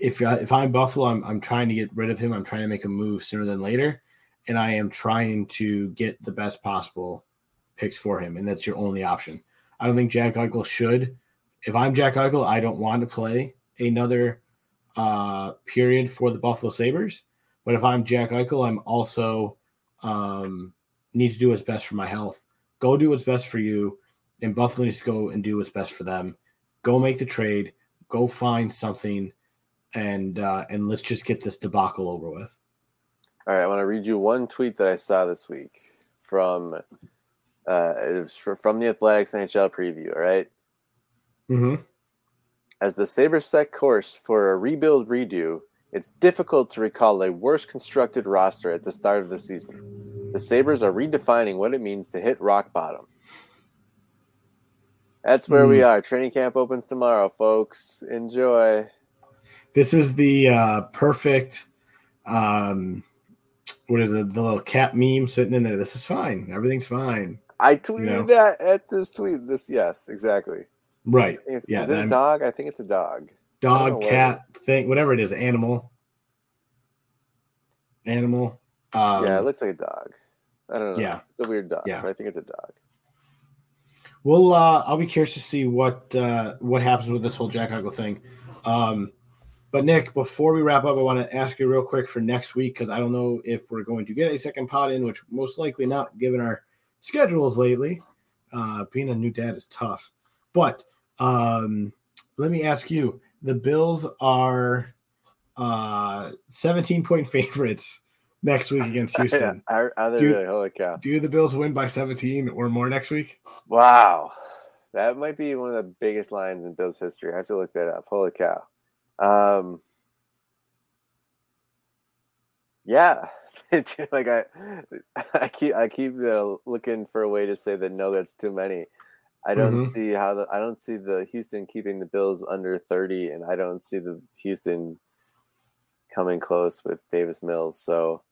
if if I'm Buffalo, I'm, I'm trying to get rid of him. I'm trying to make a move sooner than later, and I am trying to get the best possible picks for him, and that's your only option. I don't think Jack Eichel should. If I'm Jack Eichel, I don't want to play another uh, period for the Buffalo Sabres. But if I'm Jack Eichel, I'm also um, need to do what's best for my health. Go do what's best for you, and Buffalo needs to go and do what's best for them. Go make the trade. Go find something, and uh, and let's just get this debacle over with. All right, I want to read you one tweet that I saw this week from uh, it was from the Athletics NHL preview. All right, Mm-hmm. as the Sabres set course for a rebuild redo, it's difficult to recall a worse constructed roster at the start of the season. The Sabres are redefining what it means to hit rock bottom. That's where we are. Training camp opens tomorrow, folks. Enjoy. This is the uh, perfect. Um, what is it? The little cat meme sitting in there. This is fine. Everything's fine. I tweeted know? that at this tweet. This yes, exactly. Right. I think it's- Yeah, is it a I'm- dog? I think it's a dog. Dog, cat, thing, whatever it is, animal. Animal. Um, yeah, it looks like a dog. I don't know. yeah. it's a weird dog. Yeah. but I think it's a dog. Well, uh, I'll be curious to see what uh, what happens with this whole Jack Eichel thing. Um, but Nick, before we wrap up, I want to ask you real quick for next week because I don't know if we're going to get a second pod in, which most likely not, given our schedules lately. Uh, being a new dad is tough. But um, let me ask you: the Bills are uh, 17 point favorites next week against Houston. Are, are they Dude. really? Holy cow! Do the Bills win by 17 or more next week? Wow, that might be one of the biggest lines in Bills history. I have to look that up. Holy cow! Um, yeah, like I, I keep I keep uh, looking for a way to say that no, that's too many. I don't Mhm. see how the I don't see the Houston keeping the Bills under thirty, and I don't see the Houston coming close with Davis Mills. So,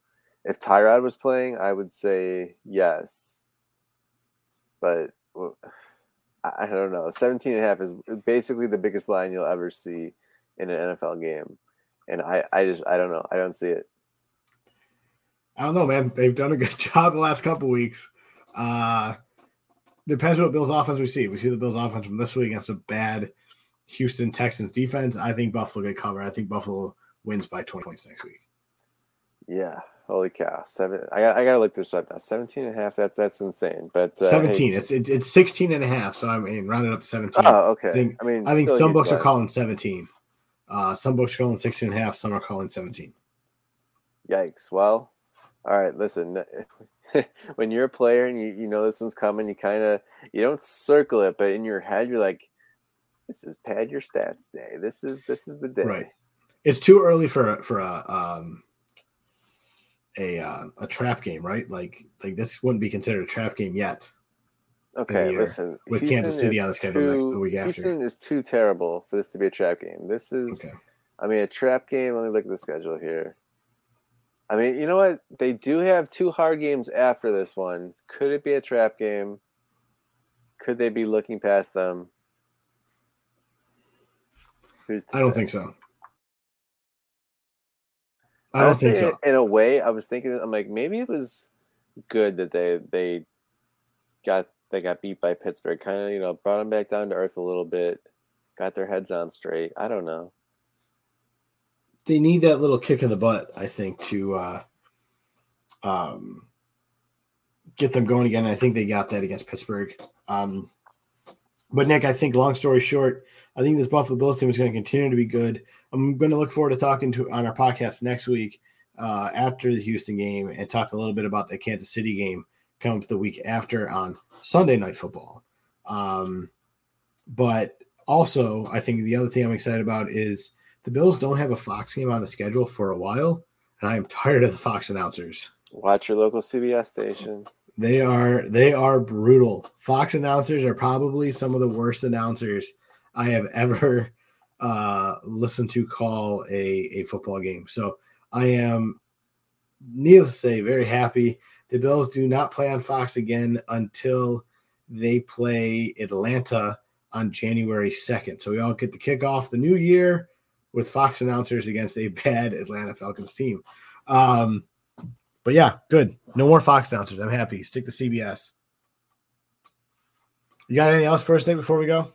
if Tyrod was playing, I would say yes, but I I don't know. 17 and a half is basically the biggest line you'll ever see in an NFL game. And I, I just, I don't know. I don't see it. I don't know, man. They've done a good job the last couple weeks. Uh depends what Bills offense we see. We see the Bills offense from this week against a bad Houston Texans defense. I think Buffalo get covered. I think Buffalo wins by 20 points next week. Yeah. Holy cow. Seven. I got, I got to look this up now. 17 and a half. That, that's insane. But uh, hey- 17. It's it, it's 16 and a half. So I mean, round it up to 17. oh, okay. I think- I mean, I think some books are calling 17. Uh, some books are calling 16 and a half. Some are calling 17. Yikes. Well, all right. Listen, when you're a player and you, you know this one's coming, you kind of you don't circle it, but in your head you're like, "This is pad your stats day. This is this is the day." Right. It's too early for for a um a uh, a trap game, right? Like like this wouldn't be considered a trap game yet. Okay, listen. with Kansas City on the schedule next- the week after. Houston is too terrible for this to be a trap game. This is, Okay. I mean, a trap game. Let me look at the schedule here. I mean, you know what? They do have two hard games after this one. Could it be a trap game? Could they be looking past them? Who's I don't say? think so. I don't think so. In, in a way, I was thinking, I'm like, maybe it was good that they they got they got beat by Pittsburgh. Kind of, you know, brought them back down to earth a little bit, got their heads on straight. I don't know. They need that little kick in the butt, I think, to uh um get them going again. I think they got that against Pittsburgh. Um but Nick, I think long story short, I think this Buffalo Bills team is going to continue to be good. I'm going to look forward to talking to on our podcast next week uh, after the Houston game and talk a little bit about the Kansas City game coming up the week after on Sunday Night Football. Um, but also, I think the other thing I'm excited about is the Bills don't have a Fox game on the schedule for a while, and I am tired of the Fox announcers. Watch your local CBS station. They are they are brutal. Fox announcers are probably some of the worst announcers I have ever uh, listened to call a, a football game. So I am, needless to say, very happy. The Bills do not play on Fox again until they play Atlanta on January 2nd. So we all get the kickoff the new year with Fox announcers against a bad Atlanta Falcons team. Um, but yeah, good. No more Fox announcers. I'm happy. Stick to CBS. You got anything else first thing before we go?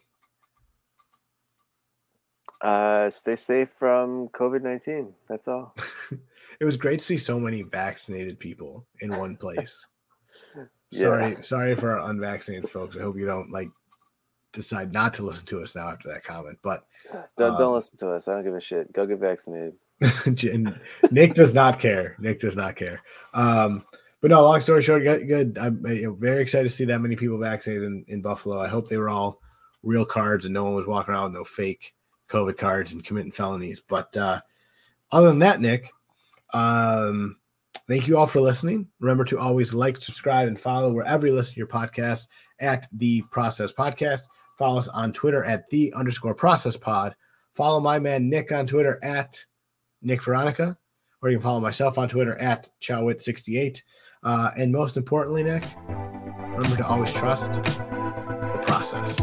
Uh, stay safe from COVID nineteen. That's all. It was great to see so many vaccinated people in one place. Yeah. Sorry, sorry for our unvaccinated folks. I hope you don't like decide not to listen to us now after that comment. But Don't, Um, don't listen to us. I don't give a shit. Go get vaccinated. Nick does not care. Nick does not care. Um, but no, long story short, good. good. I'm very excited to see that many people vaccinated in, in Buffalo. I hope they were all real cards and no one was walking around with no fake COVID cards and committing felonies. But uh, other than that, Nick, um, thank you all for listening. Remember to always like, subscribe, and follow wherever you listen to your podcast at the Process Podcast. Follow us on Twitter at the underscore Process Pod. Follow my man Nick on Twitter at Nick Veronica, or you can follow myself on Twitter at Chowit68. Uh, and most importantly, Nick, remember to always trust the process.